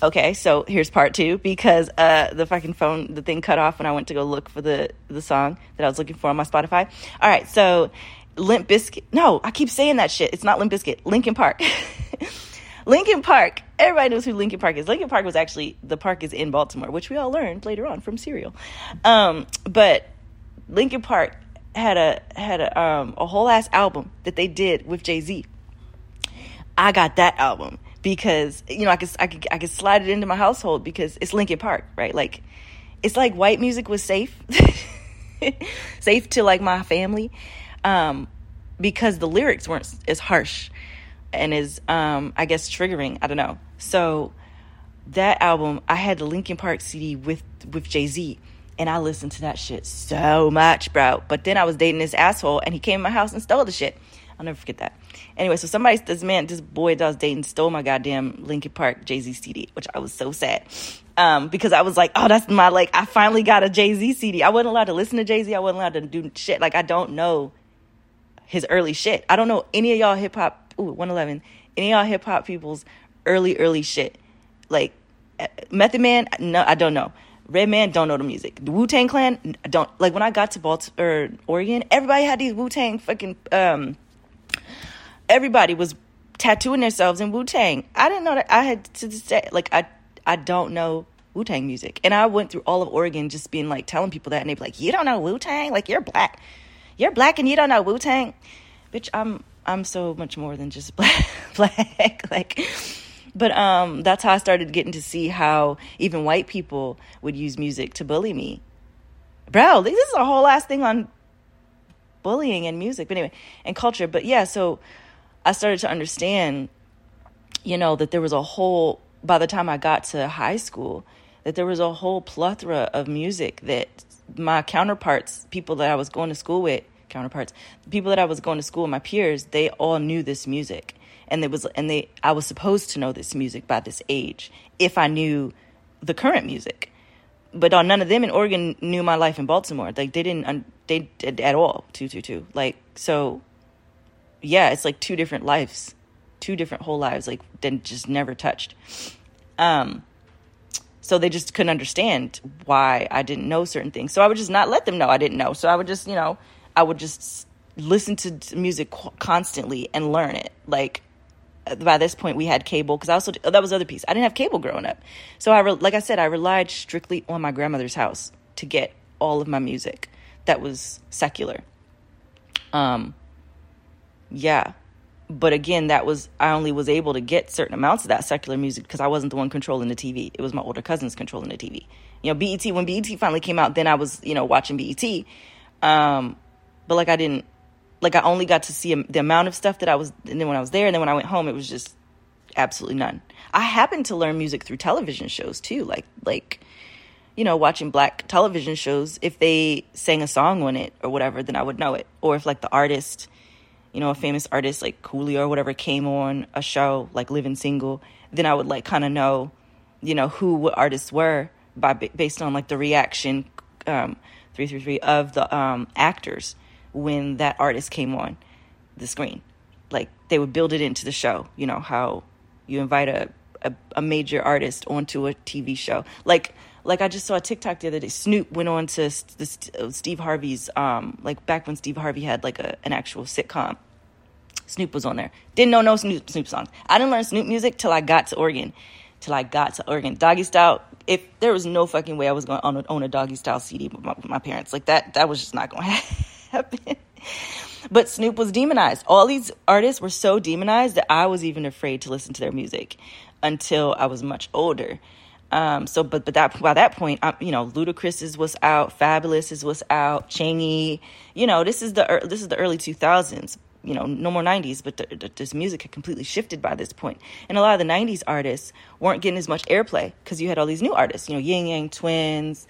Okay, so here's part two because uh, the fucking phone, the thing cut off when I went to go look for the the song that I was looking for on my Spotify. All right, so Limp Bizkit. No, I keep saying that shit. It's not Limp Bizkit. Linkin Park. Linkin Park. Everybody knows who Linkin Park is. Linkin Park was actually the park is in Baltimore, which we all learned later on from Serial. Um, but Linkin Park had a had a um, a whole ass album that they did with Jay Z. I got that album because you know I could I could I could slide it into my household because it's Linkin Park, right? Like it's like white music was safe, safe to like my family, um, because the lyrics weren't as harsh and as um, I guess triggering. I don't know. So that album, I had the Linkin Park CD with with Jay Z. And I listened to that shit so much, bro. But then I was dating this asshole, and he came to my house and stole the shit. I'll never forget that. Anyway, so somebody, this man, this boy that I was dating stole my goddamn Linkin Park Jay Z CD, which I was so sad. Um, because I was like, oh, that's my, like, I finally got a Jay Z CD. I wasn't allowed to listen to Jay Z. I wasn't allowed to do shit. Like, I don't know his early shit. I don't know any of y'all hip hop, ooh, 111, any of y'all hip hop people's early, early shit. Like, uh, Method Man, no, I don't know. Redman don't know the music. The Wu Tang Clan don't like when I got to Baltimore, or Oregon. Everybody had these Wu Tang fucking um, everybody was tattooing themselves in Wu Tang. I didn't know that I had to say like I I don't know Wu Tang music, and I went through all of Oregon just being like telling people that, and they'd be like, "You don't know Wu Tang? Like you're black, you're black, and you don't know Wu Tang." Bitch, I'm I'm so much more than just black. black. like, but um, that's how I started getting to see how even white people would use music to bully me. Bro, this is a whole last thing on bullying and music, but anyway, and culture. But yeah, so I started to understand, you know, that there was a whole, by the time I got to high school, that there was a whole plethora of music that my counterparts, people that I was going to school with, counterparts, people that I was going to school, with my peers, they all knew this music. And there was, and they, I was supposed to know this music by this age if I knew the current music. But uh, none of them in Oregon knew my life in Baltimore. Like they didn't, they did at all. Two, two, two. Like so, yeah, it's like two different lives, two different whole lives, like then just never touched. Um, so they just couldn't understand why I didn't know certain things. So I would just not let them know I didn't know. So I would just, you know, I would just listen to music constantly and learn it. Like by this point we had cable because I also that was the other piece. I didn't have cable growing up, so I re, like I said I relied strictly on my grandmother's house to get all of my music that was secular. Um, yeah. But again, that was, I only was able to get certain amounts of that secular music because I wasn't the one controlling the TV. It was my older cousins controlling the TV. You know, BET, when BET finally came out, then I was, you know, watching BET. Um, but like I didn't, like I only got to see the amount of stuff that I was, and then when I was there, and then when I went home, it was just absolutely none. I happened to learn music through television shows too, like, like, you know, watching black television shows. If they sang a song on it or whatever, then I would know it. Or if like the artist, you know, a famous artist like Coolio or whatever came on a show like Living Single, then I would like kind of know, you know, who what artists were by based on like the reaction, um, three three three of the um, actors when that artist came on the screen. Like they would build it into the show. You know how you invite a a, a major artist onto a TV show, like like I just saw a TikTok the other day. Snoop went on to uh, Steve Harvey's, um, like back when Steve Harvey had like a, an actual sitcom. Snoop was on there. Didn't know no Snoop, Snoop songs. I didn't learn Snoop music till I got to Oregon. Till I got to Oregon. Doggy style. If there was no fucking way I was going to own a doggy style CD with my, with my parents, like that, that was just not going to happen. but Snoop was demonized. All these artists were so demonized that I was even afraid to listen to their music until I was much older. Um, so, but but that by that point, um, you know, Ludacris was out, Fabolous was out, Chingy. You know, this is the this is the early two thousands. You know, no more nineties, but the, the, this music had completely shifted by this point, and a lot of the nineties artists weren't getting as much airplay because you had all these new artists. You know, Ying Yang Twins,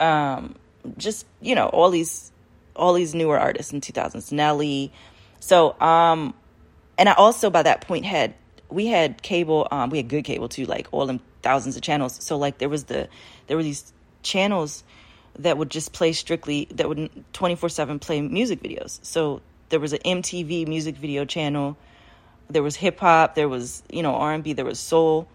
um, just you know, all these all these newer artists in two thousands, Nelly. So, um, and I also by that point had we had cable. Um, we had good cable too, like all them thousands of channels. So like there was the there were these channels that would just play strictly that would 24/7 play music videos. So there was an MTV music video channel. There was hip hop, there was, you know, R&B, there was soul.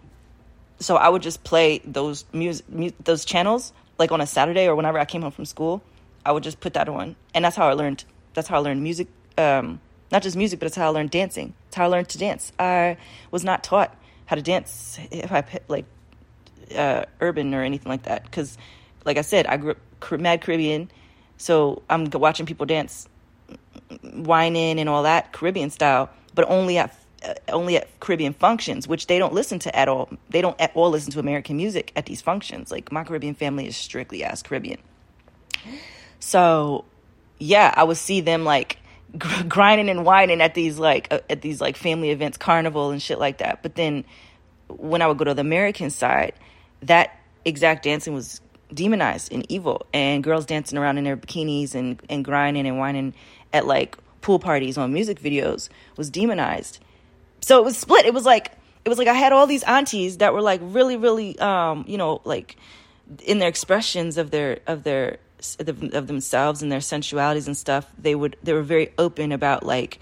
so I would just play those music, mu- those channels like on a Saturday or whenever I came home from school. I would just put that on, and that's how I learned. That's how I learned music. Um, not just music, but it's how I learned dancing. It's how I learned to dance. I was not taught how to dance if I like uh, urban or anything like that. Because, like I said, I grew up mad Caribbean, so I'm watching people dance, whining and all that Caribbean style, but only at uh, only at Caribbean functions, which they don't listen to at all. They don't at all listen to American music at these functions. Like my Caribbean family is strictly ass Caribbean. So, yeah, I would see them like grinding and whining at these like uh, at these like family events, carnival and shit like that. But then when I would go to the American side, that exact dancing was demonized and evil, and girls dancing around in their bikinis and and grinding and whining at like pool parties on music videos was demonized so it was split. It was like it was like I had all these aunties that were like really, really, um, you know, like in their expressions of their of their of themselves and their sensualities and stuff. They would they were very open about like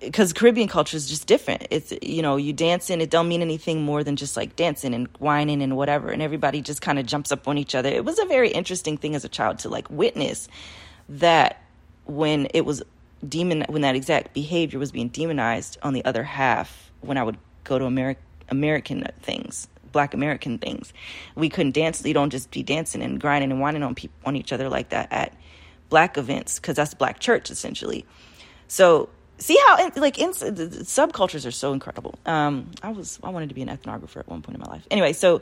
because Caribbean culture is just different. It's you know you dancing, it don't mean anything more than just like dancing and whining and whatever, and everybody just kind of jumps up on each other. It was a very interesting thing as a child to like witness that when it was demon when that exact behavior was being demonized on the other half when I would go to Ameri- American things, Black American things. We couldn't dance. You don't just be dancing and grinding and whining on people on each other like that at Black events because that's Black church essentially. So see how like in, subcultures are so incredible. Um, I was I wanted to be an ethnographer at one point in my life. Anyway, so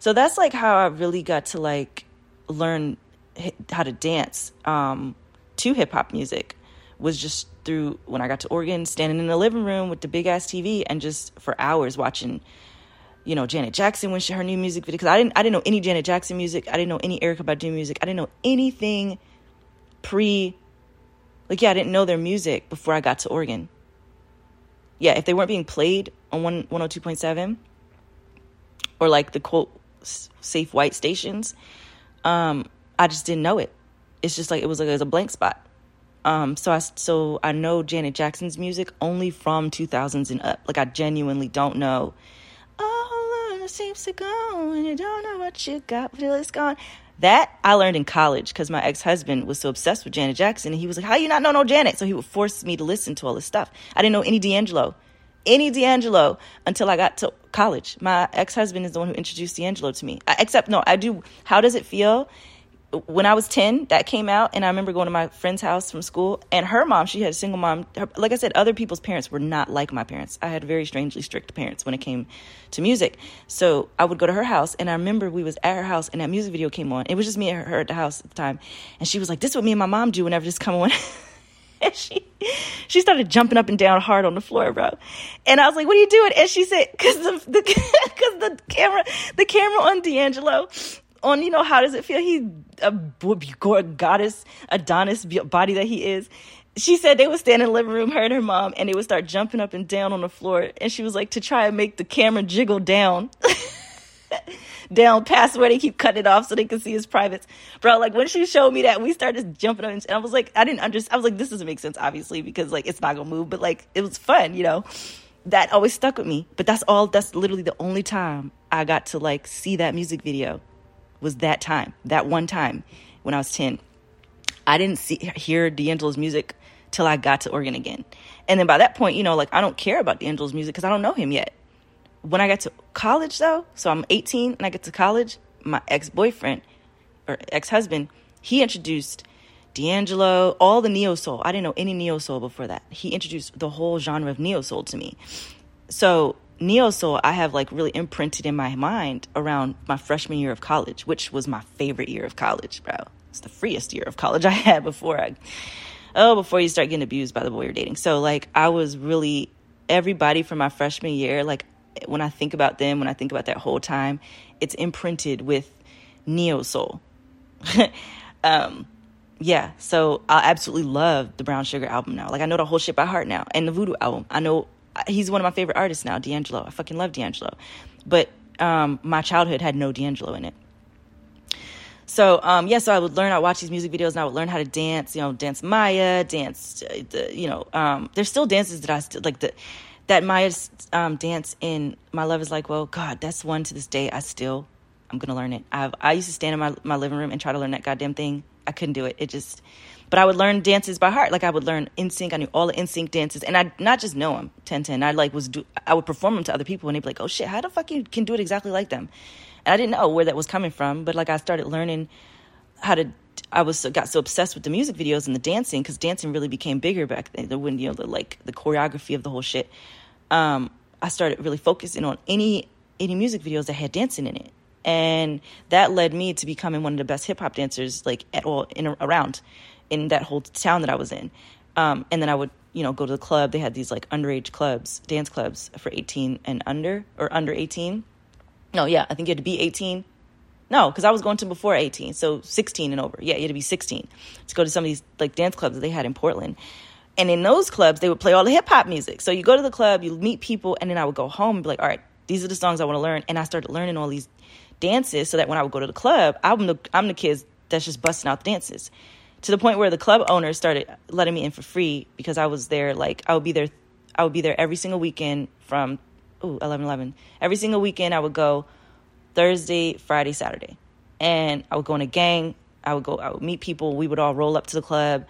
so that's like how I really got to like learn how to dance um, to hip hop music was just through when I got to Oregon, standing in the living room with the big ass TV and just for hours watching, you know, Janet Jackson when she her new music video. Because I didn't I didn't know any Janet Jackson music. I didn't know any Erykah Badu music. I didn't know anything pre. Like yeah, I didn't know their music before I got to Oregon. Yeah, if they weren't being played on one one hundred oh two point seven, or like the quote safe white stations, um, I just didn't know it. It's just like it was like it was a blank spot. Um, so I so I know Janet Jackson's music only from 2000s and up. Like I genuinely don't know. Seems to go, and you don't know what you got till it's gone. That I learned in college because my ex husband was so obsessed with Janet Jackson, and he was like, "How you not know no Janet?" So he would force me to listen to all this stuff. I didn't know any D'Angelo, any D'Angelo until I got to college. My ex husband is the one who introduced D'Angelo to me. I, except no, I do. How does it feel? When I was 10, that came out, and I remember going to my friend's house from school, and her mom, she had a single mom. Her, like I said, other people's parents were not like my parents. I had very strangely strict parents when it came to music. So I would go to her house, and I remember we was at her house, and that music video came on. It was just me and her at the house at the time, and she was like, "This is what me and my mom do whenever this come on." and she she started jumping up and down hard on the floor, bro. And I was like, "What are you doing?" And she said, "Cause the the cause the camera the camera on D'Angelo on you know how does it feel? He a goddess adonis body that he is. She said they would stand in the living room her and her mom and they would start jumping up and down on the floor. And she was like to try and make the camera jiggle down. Down past where they keep cutting it off so they can see his privates. Bro like when she showed me that we started jumping up and i was like i didn't understand i was like this doesn't make sense obviously because like it's not gonna move but like it was fun you know? That always stuck with me but that's all that's literally the only time i got to like see that music video was that time, that one time when I was 10. I didn't see hear D'Angelo's music till I got to Oregon again. And then by that point, you know, like I don't care about D'Angelo's music because I don't know him yet. When I got to college though, so I'm 18 and I get to college, my ex-boyfriend or ex-husband, he introduced D'Angelo, all the neo soul. I didn't know any neo soul before that. He introduced the whole genre of neo soul to me. So neo soul I have like really imprinted in my mind around my freshman year of college, which was my favorite year of college, bro. It's the freest year of college I had before I oh, before you start getting abused by the boy you're dating. So like I was really everybody from my freshman year, like when I think about them, when I think about that whole time, it's imprinted with neo soul. um yeah, so I absolutely love the Brown Sugar album now. Like I know the whole shit by heart now, and the Voodoo album. I know he's one of my favorite artists now, D'Angelo. I fucking love D'Angelo. But um, my childhood had no D'Angelo in it. So um, yeah, so I would learn. I would watch these music videos, and I would learn how to dance. You know, dance Mya, dance. Uh, the, you know, um, there's still dances that I still like. The that Mya um, dance in My Love Is Like Well, God, that's one to this day. I still, I'm gonna learn it. I've, I used to stand in my my living room and try to learn that goddamn thing. I couldn't do it. It just, but I would learn dances by heart. Like I would learn NSYNC. I knew all the NSYNC dances, and I not just know them. Ten ten. I like was do. I would perform them to other people, and they'd be like, "Oh shit, how the fuck you can do it exactly like them?" And I didn't know where that was coming from, but like I started learning how to I was got so obsessed with the music videos and the dancing because dancing really became bigger back then. When you know the, like the choreography of the whole shit, um, I started really focusing on any any music videos that had dancing in it, and that led me to becoming one of the best hip hop dancers like at all in around in that whole town that I was in. Um, and then I would you know go to the club. They had these like underage clubs, dance clubs for eighteen and under or under eighteen. No, yeah, I think you had to be eighteen no, because I was going to before 18, so 16 and over. Yeah, you had to be 16 to go to some of these like dance clubs that they had in Portland. And in those clubs, they would play all the hip hop music. So you go to the club, you meet people, and then I would go home and be like, all right, these are the songs I want to learn. And I started learning all these dances so that when I would go to the club, I'm the, I'm the kids that's just busting out the dances. To the point where the club owners started letting me in for free because I was there, like, I would be there, I would be there every single weekend from, ooh, 11 11. Every single weekend, I would go Thursday, Friday, Saturday. And I would go in a gang. I would go, I would meet people. We would all roll up to the club.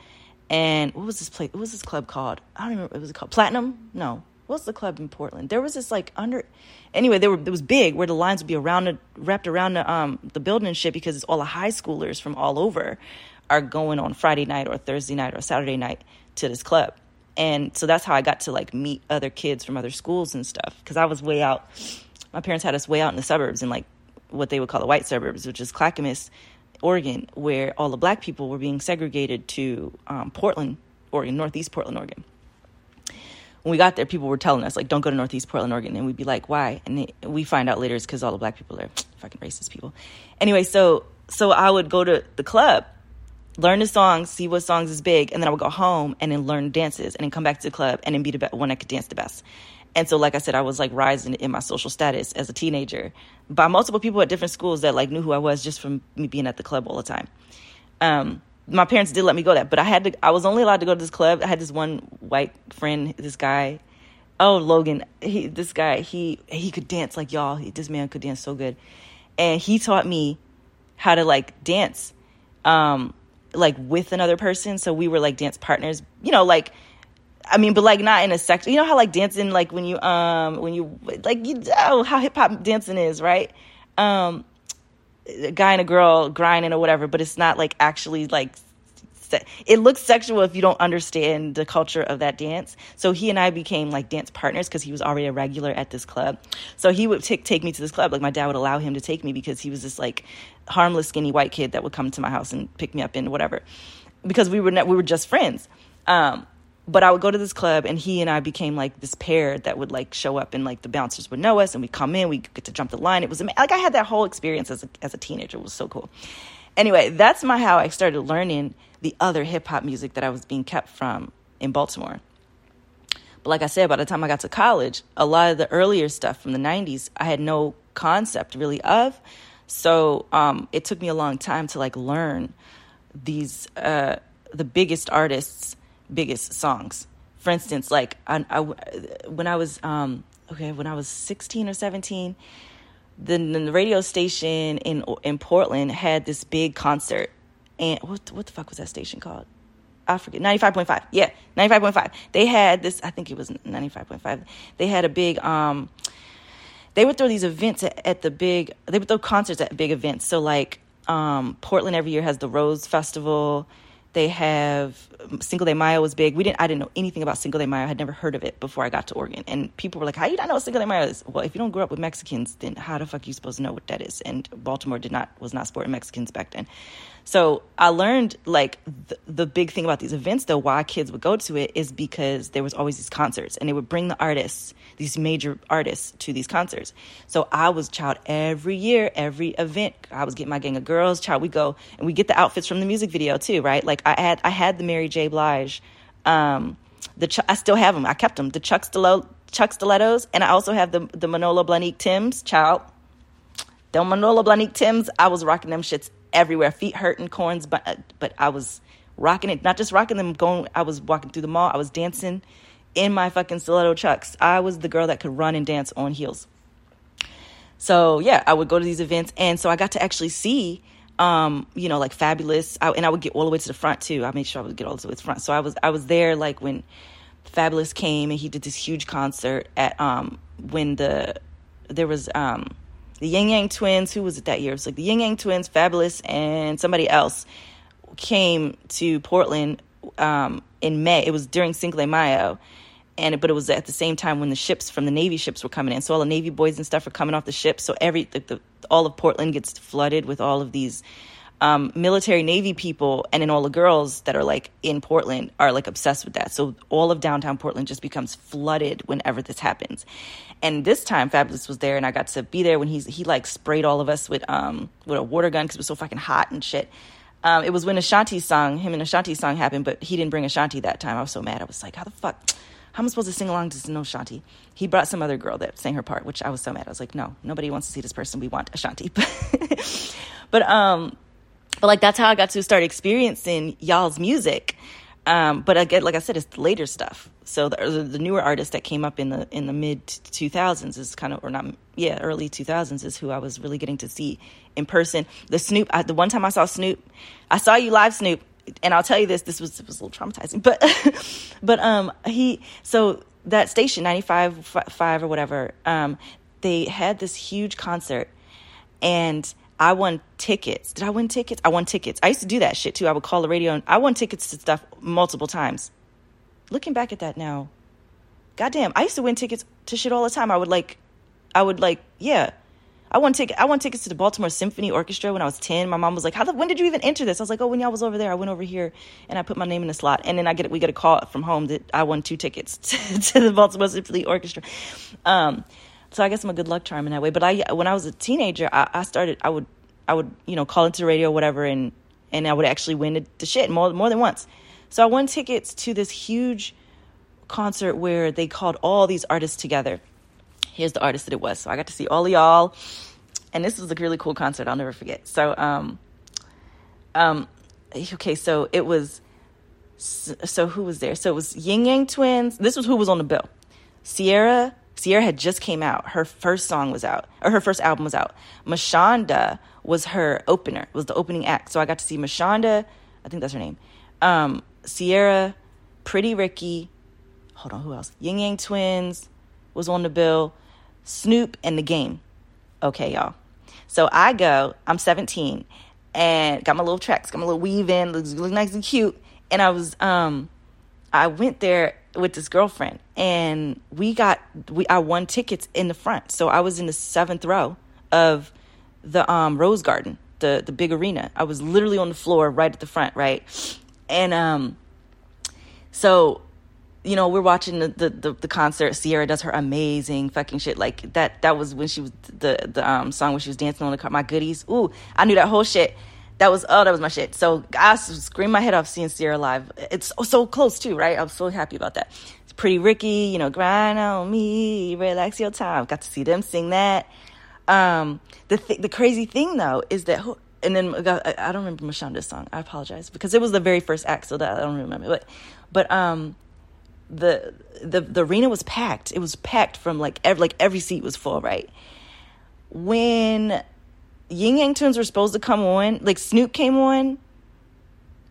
And what was this place? What was this club called? I don't remember. It was called Platinum? No. What's the club in Portland? There was this like under, anyway, there were it was big where the lines would be around the, wrapped around the um the building and shit because it's all the high schoolers from all over are going on Friday night or Thursday night or Saturday night to this club. And so that's how I got to like meet other kids from other schools and stuff because I was way out my parents had us way out in the suburbs in like what they would call the white suburbs, which is Clackamas, Oregon, where all the black people were being segregated to um, Portland, Oregon, Northeast Portland, Oregon. When we got there, people were telling us like, "Don't go to Northeast Portland, Oregon," and we'd be like, "Why?" And we find out later it's because all the black people are fucking racist people. Anyway, so so I would go to the club, learn the songs, see what songs is big, and then I would go home and then learn dances, and then come back to the club and then be the be- one I could dance the best. And so, like I said, I was like rising in my social status as a teenager by multiple people at different schools that like knew who I was just from me being at the club all the time. Um, my parents did let me go that, but I had to. I was only allowed to go to this club. I had this one white friend, this guy. Oh, Logan. He, this guy, he he could dance like y'all. He, this man could dance so good, and he taught me how to like dance, um, like with another person. So we were like dance partners. You know, like I mean, but like not in a section. You know how like dancing, like when you um when you like you oh how hip hop dancing is, right? Um, a guy and a girl grinding or whatever, but it's not like actually like it looks sexual if you don't understand the culture of that dance. So he and I became like dance partners because he was already a regular at this club. So he would t- take me to this club. Like my dad would allow him to take me because he was this like harmless, skinny white kid that would come to my house and pick me up and whatever. Because we were ne- we were just friends. Um, but I would go to this club and he and I became like this pair that would like show up and like the bouncers would know us and we'd come in, we get to jump the line. It was like I had that whole experience as a, as a teenager. It was so cool. Anyway, that's my how I started learning the other hip hop music that I was being kept from in Baltimore. But like I said, by the time I got to college, a lot of the earlier stuff from the 90s, I had no concept really of. So um, it took me a long time to like learn these, uh, the biggest artists biggest songs. For instance, like I, I when I was um, okay, when I was 16 or 17, the, the radio station in in Portland had this big concert. And what what the fuck was that station called? I forget. 95.5. Yeah, 95.5. They had this I think it was 95.5. They had a big um they would throw these events at, at the big they would throw concerts at big events. So like um Portland every year has the Rose Festival they have um, Cinco de Mayo was big. We didn't. I didn't know anything about Cinco de Mayo. I had never heard of it before I got to Oregon. And people were like, "How you not know what Cinco de Mayo is?" Well, if you don't grow up with Mexicans, then how the fuck are you supposed to know what that is? And Baltimore did not was not sporting Mexicans back then. So I learned like the, the big thing about these events, though, why kids would go to it is because there was always these concerts, and they would bring the artists, these major artists, to these concerts. So I was child every year, every event. I was getting my gang of girls. Child, we go and we get the outfits from the music video too, right? Like I had I had the Mary J. Blige, um, the Ch- I still have them. I kept them. The Chuck Stillo, Chuck Stilettos, and I also have the the Manolo Blahnik Tims. Child, the Manolo Blahnik Tims. I was rocking them shits everywhere, feet hurting, corns, but uh, but I was rocking it. Not just rocking them, going. I was walking through the mall. I was dancing in my fucking stiletto chucks. I was the girl that could run and dance on heels. So yeah, I would go to these events, and so I got to actually see, um, you know, like Fabolous, I, and I would get all the way to the front too. I made sure I would get all the way to the front. So I was I was there like when Fabolous came and he did this huge concert at um when the there was um the Ying Yang Twins. Who was it that year? It was like the Ying Yang Twins, Fabolous, and somebody else came to Portland um, in May. It was during Cinco de Mayo, and but it was at the same time when the ships from the Navy ships were coming in. So all the Navy boys and stuff were coming off the ships. So every the, the, all of Portland gets flooded with all of these um, military Navy people, and then all the girls that are like in Portland are like obsessed with that. So all of downtown Portland just becomes flooded whenever this happens. And this time, Fabolous was there, and I got to be there when he's he like sprayed all of us with um with a water gun because it was so fucking hot and shit. Um, it was when Ashanti song, him and Ashanti song happened, but he didn't bring Ashanti that time. I was so mad. I was like, how the fuck? How am I supposed to sing along to no Ashanti? He brought some other girl that sang her part, which I was so mad. I was like, no, nobody wants to see this person. We want Ashanti. but um, but like that's how I got to start experiencing y'all's music. Um, but again, like I said, it's the later stuff. So the, the newer artists that came up in the in the mid two thousands is kind of, or not, yeah, early two thousands is who I was really getting to see in person. The Snoop, I, the one time I saw Snoop, I saw you live, Snoop, and I'll tell you this, this was was a little traumatizing, but but um he so that station ninety five five or whatever, um, they had this huge concert, and I won tickets. Did I win tickets? I won tickets. I used to do that shit too. I would call the radio and I won tickets to stuff multiple times. Looking back at that now, goddamn, I used to win tickets to shit all the time. I would like, I would like, yeah. I won ticket. I won tickets to the Baltimore Symphony Orchestra when I was ten. My mom was like, "How? The, when did you even enter this?" I was like, "Oh, when y'all was over there, I went over here and I put my name in the slot." And then I get we get a call from home that I won two tickets to, to the Baltimore Symphony Orchestra. Um, so I guess I'm a good luck charm in that way. But I, when I was a teenager, I, I started. I would, I would, you know, call into the radio, or whatever, and and I would actually win the, shit more more than once. So I won tickets to this huge concert where they called all these artists together. Here's the artist that it was. So I got to see all of y'all, and this was a really cool concert. I'll never forget. So, um, um, okay, so it was. So who was there? So it was Ying Yang Twins. This was who was on the bill. Ciara Ciara had just came out. Her first song was out, or her first album was out. Mashonda was her opener, was the opening act. So I got to see Mashonda, I think that's her name. Um, Ciara, Pretty Ricky, hold on, who else? Ying Yang Twins was on the bill, Snoop, and The Game. Okay, y'all. So I go, I'm 17, and got my little tracks, got my little weave in, looks, looks nice and cute. And I was, um, I went there with this girlfriend and we got we I won tickets in the front. So I was in the seventh row of the um, Rose Garden, the the big arena. I was literally on the floor right at the front, right? And um so you know, we're watching the, the, the, the, concert. Ciara does her amazing fucking shit. Like that, that was when she was the, the, um, song when she was dancing on the car, my goodies. Ooh, I knew that whole shit that was oh that was my shit. So I screamed my head off seeing Ciara live. It's so, close too, right? I'm so happy about that. It's Pretty Ricky, you know, grind on me, relax your time. Got to see them sing that. Um, the th- the crazy thing though is that and then I don't remember Mashonda's song. I apologize because it was the very first act, so that I don't remember. But but um the the the arena was packed. It was packed from like every like every seat was full, right? When Ying Yang Twins were supposed to come on, like Snoop came on,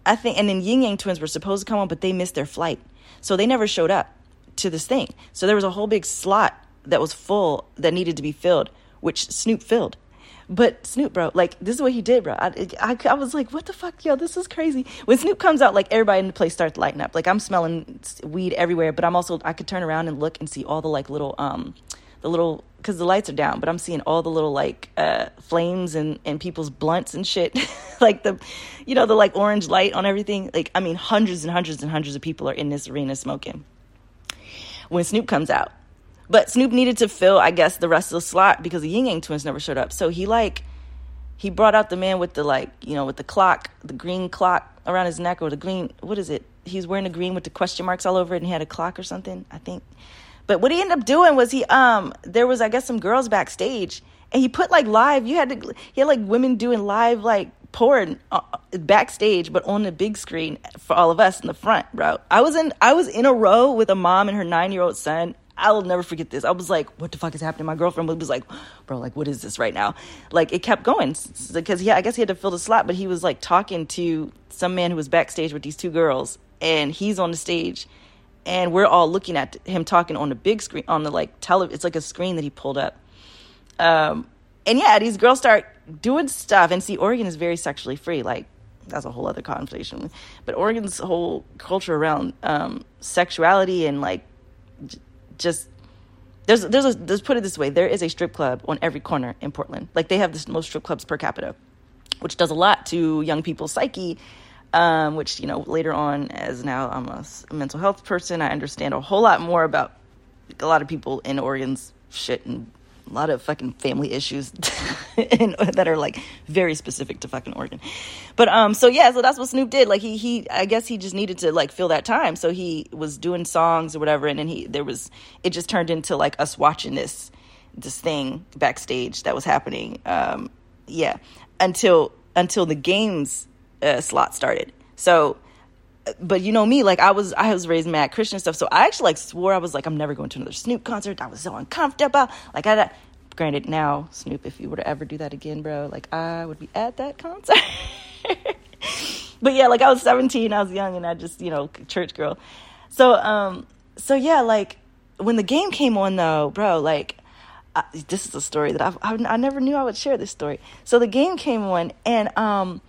I think, and then Ying Yang Twins were supposed to come on, but they missed their flight. So they never showed up to this thing. So there was a whole big slot that was full that needed to be filled, which Snoop filled. But Snoop, bro, like this is what he did, bro. I, I, I, was like, what the fuck, yo, this is crazy. When Snoop comes out, like everybody in the place starts lighting up. Like I'm smelling weed everywhere, but I'm also I could turn around and look and see all the like little um the little because the lights are down, but I'm seeing all the little like uh, flames and and people's blunts and shit, like the, you know, the like orange light on everything. Like I mean, hundreds and hundreds and hundreds of people are in this arena smoking. When Snoop comes out, but Snoop needed to fill, I guess, the rest of the slot because the Ying Yang Twins never showed up. So he like, he brought out the man with the like, you know, with the clock, the green clock around his neck or the green, what is it? He's wearing the green with the question marks all over it, and he had a clock or something, I think. But what he ended up doing was he um there was I guess some girls backstage and he put like live. You had to he had like women doing live like porn uh, backstage, but on the big screen for all of us in the front, bro. I was in I was in a row with a mom and her nine year old son. I will never forget this. I was like, "What the fuck is happening?" My girlfriend was like, "Bro, like, what is this right now?" Like, it kept going because yeah, I guess he had to fill the slot, but he was like talking to some man who was backstage with these two girls, and he's on the stage, and we're all looking at him talking on the big screen on the like tele. It's like a screen that he pulled up. Um, and yeah, these girls start doing stuff, and see, Oregon is very sexually free. Like, that's a whole other conversation. But Oregon's whole culture around um, sexuality and like j- just there's there's a let's put it this way: there is a strip club on every corner in Portland. Like they have the most strip clubs per capita, which does a lot to young people's psyche. Um, which you know later on, as now I'm a, mental health person, I understand a whole lot more about a lot of people in Oregon's shit and a lot of fucking family issues that are like very specific to fucking Oregon. But um so yeah, so that's what Snoop did. Like he he I guess he just needed to like fill that time. So he was doing songs or whatever and then he there was it just turned into like us watching this this thing backstage that was happening. Um yeah, until until the games uh, slot started. So but you know me, like I was, I was raised mad Christian stuff. So I actually like swore I was like, I'm never going to another Snoop concert. I was so uncomfortable. Like I, granted, now Snoop, if you were to ever do that again, bro, like I would be at that concert. but yeah, like I was 17, I was young, and I just, you know, church girl. So, um, so yeah, like when the game came on, though, bro, like I, this is a story that I've, I, I never knew I would share this story. So the game came on, and um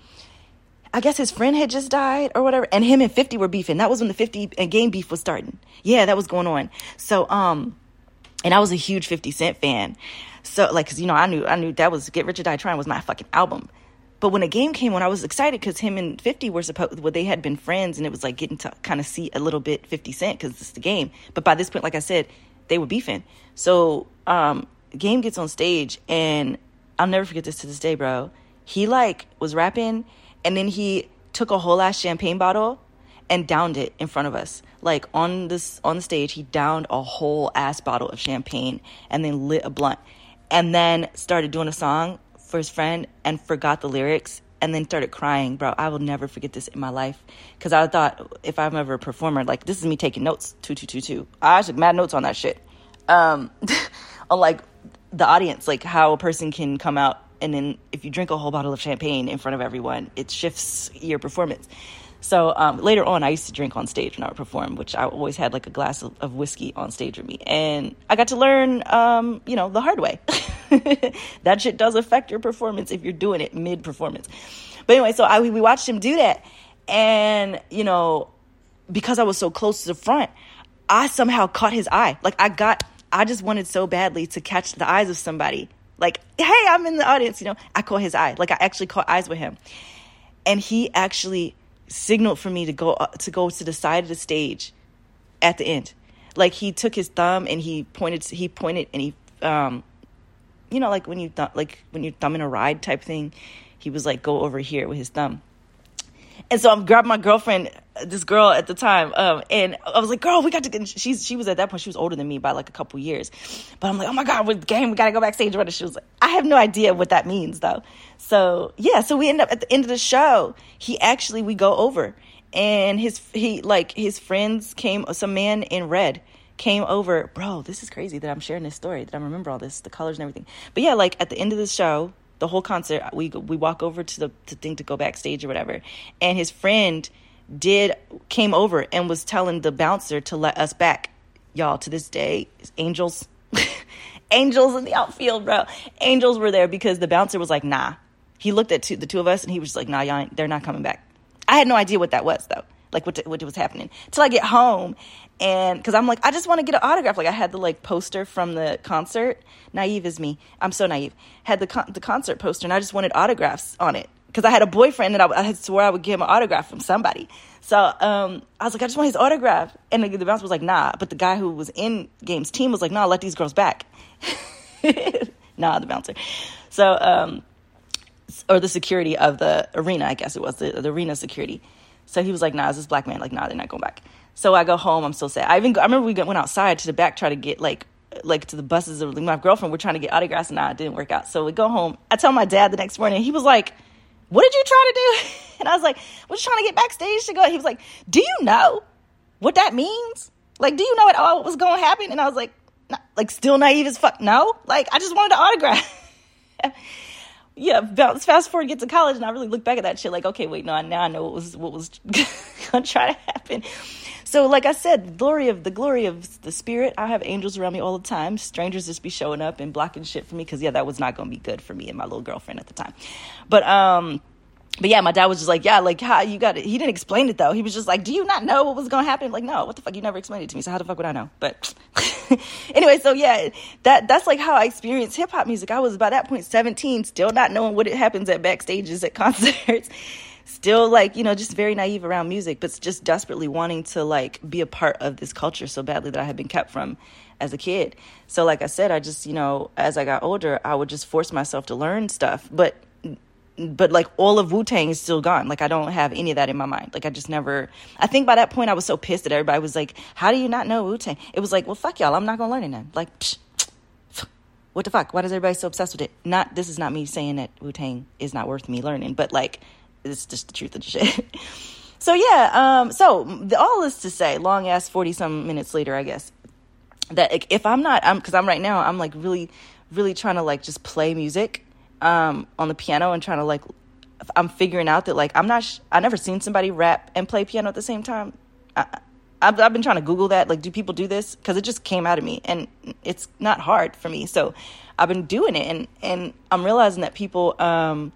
I guess his friend had just died or whatever, and him and 50 were beefing. That was when the 50 and game beef was starting. Yeah, that was going on. So, um, and I was a huge 50 Cent fan. So, like, cause you know, I knew, I knew that was Get Rich or Die Trying was my fucking album. But when the game came on, I was excited because him and 50 were supposed, well, they had been friends and it was like getting to kind of see a little bit 50 Cent because it's the game. But by this point, like I said, they were beefing. So, um, game gets on stage and I'll never forget this to this day, bro. He like was rapping and then he took a whole ass champagne bottle and downed it in front of us. Like on this on the stage, he downed a whole ass bottle of champagne and then lit a blunt. And then started doing a song for his friend and forgot the lyrics and then started crying, bro. I will never forget this in my life because I thought if I'm ever a performer, like this is me taking notes, two two two two. I took mad notes on that shit. Um, on like the audience, like how a person can come out and then if you drink a whole bottle of champagne in front of everyone, it shifts your performance. So um, later on, I used to drink on stage when I would perform, which I always had like a glass of, of whiskey on stage with me, and I got to learn, um, you know, the hard way. that shit does affect your performance if you're doing it mid performance. But anyway, so I we watched him do that, and you know, because I was so close to the front, I somehow caught his eye. Like I got, I just wanted so badly to catch the eyes of somebody like, hey, I'm in the audience, you know. I caught his eye. Like I actually caught eyes with him. And he actually signaled for me to go uh, to go to the side of the stage at the end. Like he took his thumb and he pointed he pointed and he um you know like when you th- like when you're thumbing a ride type thing, he was like go over here with his thumb. And so I'm grabbing my girlfriend, this girl at the time, um, and I was like, "Girl, we got to." Get, she's she was at that point. She was older than me by like a couple years, but I'm like, "Oh my god, we're game. We got to go backstage." Right? She was like, "I have no idea what that means though." So yeah, so we end up at the end of the show. He actually we go over, and his he like his friends came. Some man in red came over, bro. This is crazy that I'm sharing this story. That I remember all this, the colors and everything. But yeah, like at the end of the show, the whole concert we we walk over to the, the thing to go backstage or whatever. And his friend did came over and was telling the bouncer to let us back. Y'all to this day angels angels in the outfield bro. Angels were there because the bouncer was like nah. He looked at two, the two of us and he was like nah y'all they're not coming back. I had no idea what that was though. Like what, what was happening. Till i get home and because i'm like i just want to get an autograph. Like i had the like poster from the concert. Naive is me. I'm so naive. Had the, con- the concert poster and i just wanted autographs on it. Because i had a boyfriend and I, I had swore i would give him an autograph from somebody. So um, i was like i just want his autograph. And the, the bouncer was like nah. But the guy who was in game's team was like nah let these girls back. Nah the bouncer. So um, or the security of the arena i guess it was the, the arena security. So he was like nah is this black man. Like nah they're not going back so I go home. I'm so sad. I even go, I remember we went outside to the back, try to get like like to the buses of my girlfriend. We're trying to get autographs, and nah, it didn't work out. So we go home. I tell my dad the next morning. He was like, "What did you try to do?" And I was like, "Was trying to get backstage to go." He was like, "Do you know what that means? Like, do you know at all what was going to happen?" And I was like, "Like, still naive as fuck. No, like, I just wanted to autograph." yeah, let's fast forward get to college, and I really look back at that shit like, okay, wait, no, now I know what was what was gonna try to happen. So, like I said, glory of the glory of the spirit. I have angels around me all the time. Strangers just be showing up and blocking shit for me because yeah, that was not gonna be good for me and my little girlfriend at the time. But um, but yeah, my dad was just like, yeah, like how you got it. He didn't explain it though. He was just like, do you not know what was gonna happen? I'm like, no, what the fuck? You never explained it to me. So how the fuck would I know? But anyway, so yeah, that that's like how I experienced hip hop music. I was by that point 17, still not knowing what it happens at backstages at concerts. Still like you know just very naive around music but just desperately wanting to like be a part of this culture so badly that i had been kept from as a kid so like i said i just you know as i got older i would just force myself to learn stuff but but like all of Wu Tang is still gone. Like I don't have any of that in my mind. Like I just never. I think by that point I was so pissed that everybody was like, "How do you not know Wu Tang?" It was like, "Well, fuck y'all. I'm not gonna learn it then." Like, psh, what the fuck? Why does everybody so obsessed with it? Not this is not me saying that Wu Tang is not worth me learning, but like it's just the truth of the shit. so yeah. Um. So the, all is to say, long ass forty some minutes later, I guess that if I'm not, I'm because I'm right now, I'm like really, really trying to like just play music um, on the piano and trying to like I'm figuring out that like I'm not sh- I never seen somebody rap and play piano at the same time. I, I've, I've been trying to Google that. Like, do people do this? Because it just came out of me, and it's not hard for me. So I've been doing it, and and I'm realizing that people, um,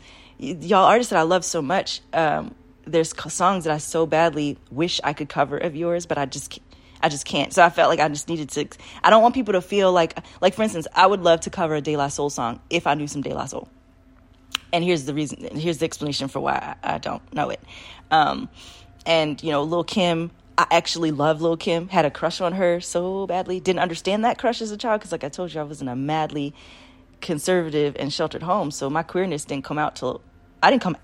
y'all artists that I love so much, um, there's songs that I so badly wish I could cover of yours, but I just I just can't. So I felt like I just needed to. I don't want people to feel like, like for instance, I would love to cover a De La Soul song if I knew some De La Soul and here's the reason here's the explanation for why I, I don't know it um, and you know lil kim i actually love lil kim had a crush on her so badly didn't understand that crush as a child because like i told you i was in a madly conservative and sheltered home so my queerness didn't come out till i didn't come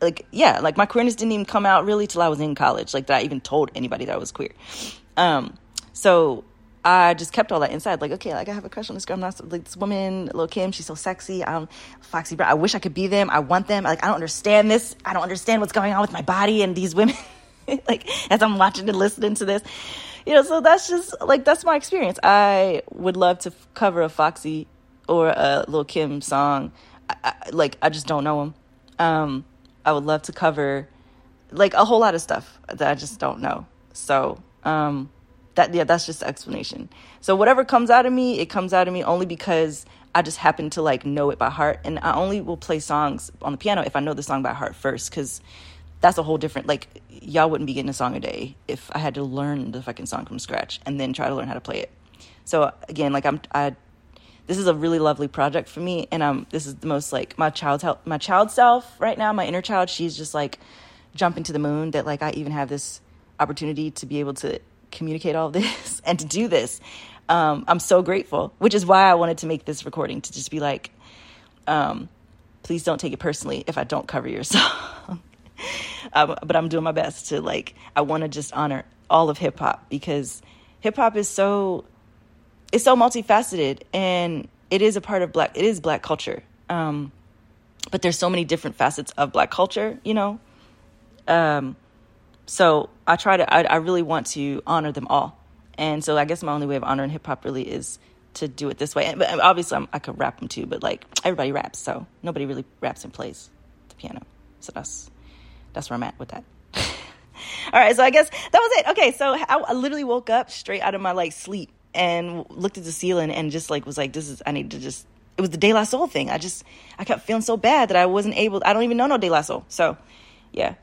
like yeah like my queerness didn't even come out really till i was in college like that i even told anybody that i was queer um, so I just kept all that inside. Like, okay, like I have a crush on this girl. I'm not like this woman, Lil Kim. She's so sexy. I'm Foxy Brown. I wish I could be them. I want them. Like, I don't understand this. I don't understand what's going on with my body and these women. like, as I'm watching and listening to this, you know. So that's just like that's my experience. I would love to f- cover a Foxy or a Lil Kim song. I, I, like, I just don't know them. Um, I would love to cover like a whole lot of stuff that I just don't know. So, um, that yeah that's just the explanation. So whatever comes out of me it comes out of me only because i just happen to like know it by heart. And i only will play songs on the piano if i know the song by heart first because that's a whole different like y'all wouldn't be getting a song a day if i had to learn the fucking song from scratch and then try to learn how to play it. So again like i'm i this is a really lovely project for me and um this is the most like my child's help my child self right now my inner child she's just like jumping to the moon that like i even have this opportunity to be able to communicate all this and to do this. Um, I'm so grateful, which is why I wanted to make this recording to just be like, um, please don't take it personally if I don't cover your song. um, but I'm doing my best to like, I want to just honor all of hip hop because hip hop is so, it's so multifaceted and it is a part of black, it is black culture. Um, but there's so many different facets of black culture, you know? Um, so I try to, I, I really want to honor them all. And so I guess my only way of honoring hip hop really is to do it this way. And, but obviously, I'm, i could rap them too, but like everybody raps, so nobody really raps and plays the piano. So that's that's where I'm at with that. All right, so I guess that was it. Okay, so I, I, literally woke up straight out of my like sleep and looked at the ceiling and just like was like, this is I need to just. It was the De La Soul thing. I just I kept feeling so bad that I wasn't able. I don't even know no De La Soul. So yeah,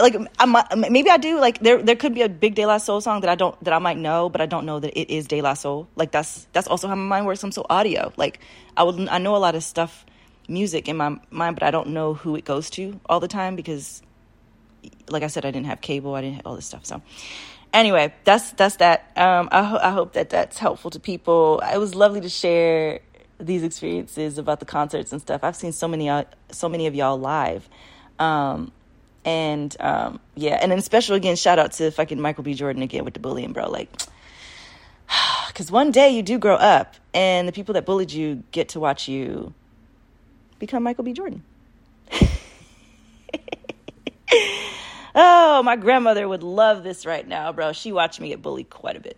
like I maybe I do like there there could be a big De La Soul song that I don't that I might know, but I don't know that it is De La Soul. Like that's that's also how my mind works. I'm so audio. Like I would I know a lot of stuff, music in my mind, but I don't know who it goes to all the time because, like I said, I didn't have cable. I didn't have all this stuff. So anyway, that's that's that. Um, I ho- I hope that that's helpful to people. It was lovely to share these experiences about the concerts and stuff. I've seen so many uh, so many of y'all live. Um, and um, yeah, and then special again, shout out to fucking Michael B. Jordan again with the bullying, bro. Like, Because one day you do grow up, and the people that bullied you get to watch you become Michael B. Jordan. oh, my grandmother would love this right now, bro. She watched me get bullied quite a bit.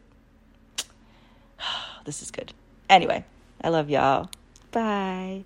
this is good. Anyway, I love y'all. Bye.